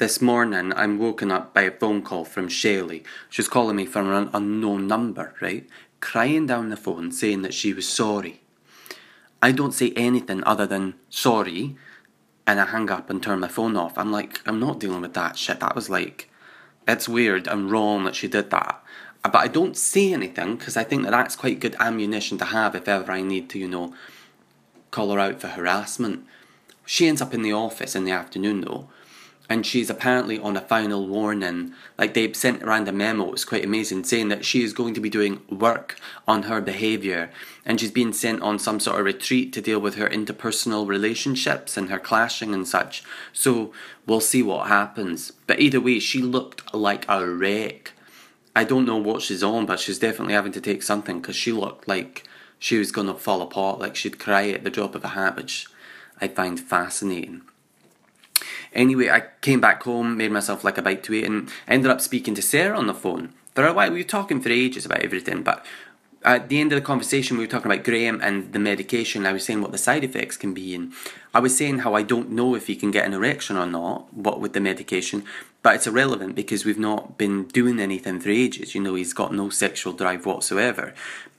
this morning I'm woken up by a phone call from Shaylee. She's calling me from an unknown number, right? Crying down the phone saying that she was sorry. I don't say anything other than sorry and I hang up and turn my phone off. I'm like, I'm not dealing with that shit. That was like, it's weird and wrong that she did that. But I don't say anything because I think that that's quite good ammunition to have if ever I need to, you know, call her out for harassment. She ends up in the office in the afternoon though, and she's apparently on a final warning. Like they've sent around a memo, it's quite amazing, saying that she is going to be doing work on her behaviour and she's being sent on some sort of retreat to deal with her interpersonal relationships and her clashing and such. So we'll see what happens. But either way, she looked like a wreck. I don't know what she's on, but she's definitely having to take something because she looked like she was going to fall apart, like she'd cry at the drop of a hat, which I find fascinating. Anyway, I came back home, made myself like a bite to eat, and ended up speaking to Sarah on the phone. For a while, we were talking for ages about everything, but at the end of the conversation, we were talking about Graham and the medication. I was saying what the side effects can be, and I was saying how I don't know if he can get an erection or not, what with the medication, but it's irrelevant because we've not been doing anything for ages. You know, he's got no sexual drive whatsoever.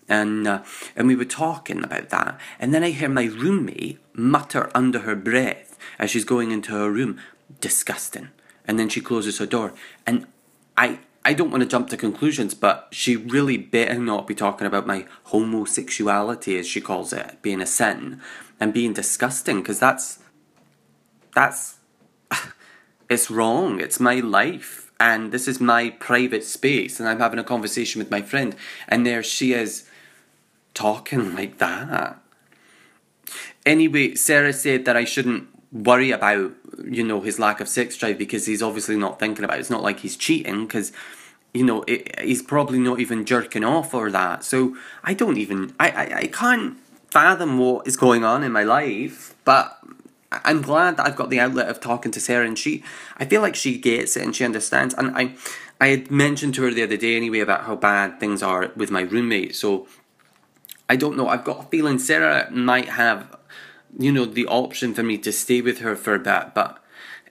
And, uh, and we were talking about that, and then I hear my roommate mutter under her breath as she's going into her room, disgusting. And then she closes her door. And I I don't want to jump to conclusions, but she really better not be talking about my homosexuality, as she calls it, being a sin and being disgusting, because that's that's it's wrong. It's my life, and this is my private space, and I'm having a conversation with my friend, and there she is talking like that. Anyway, Sarah said that I shouldn't worry about you know his lack of sex drive because he's obviously not thinking about it. It's not like he's cheating because you know it, he's probably not even jerking off or that. So I don't even I, I I can't fathom what is going on in my life, but. I'm glad that I've got the outlet of talking to Sarah, and she, I feel like she gets it and she understands. And I, I had mentioned to her the other day anyway about how bad things are with my roommate. So I don't know. I've got a feeling Sarah might have you know, the option for me to stay with her for a bit, but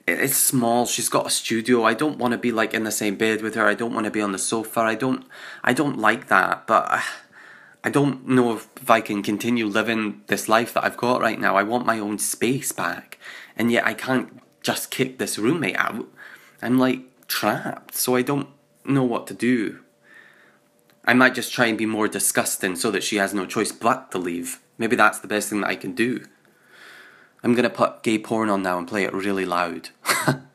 it's small. She's got a studio. I don't want to be like in the same bed with her. I don't want to be on the sofa. I don't, I don't like that. But I, don't know if, if I can continue living this life that I've got right now. I want my own space back, and yet I can't just kick this roommate out. I'm like trapped, so I don't know what to do. I might just try and be more disgusting so that she has no choice but to leave. Maybe that's the best thing that I can do. I'm gonna put gay porn on now and play it really loud.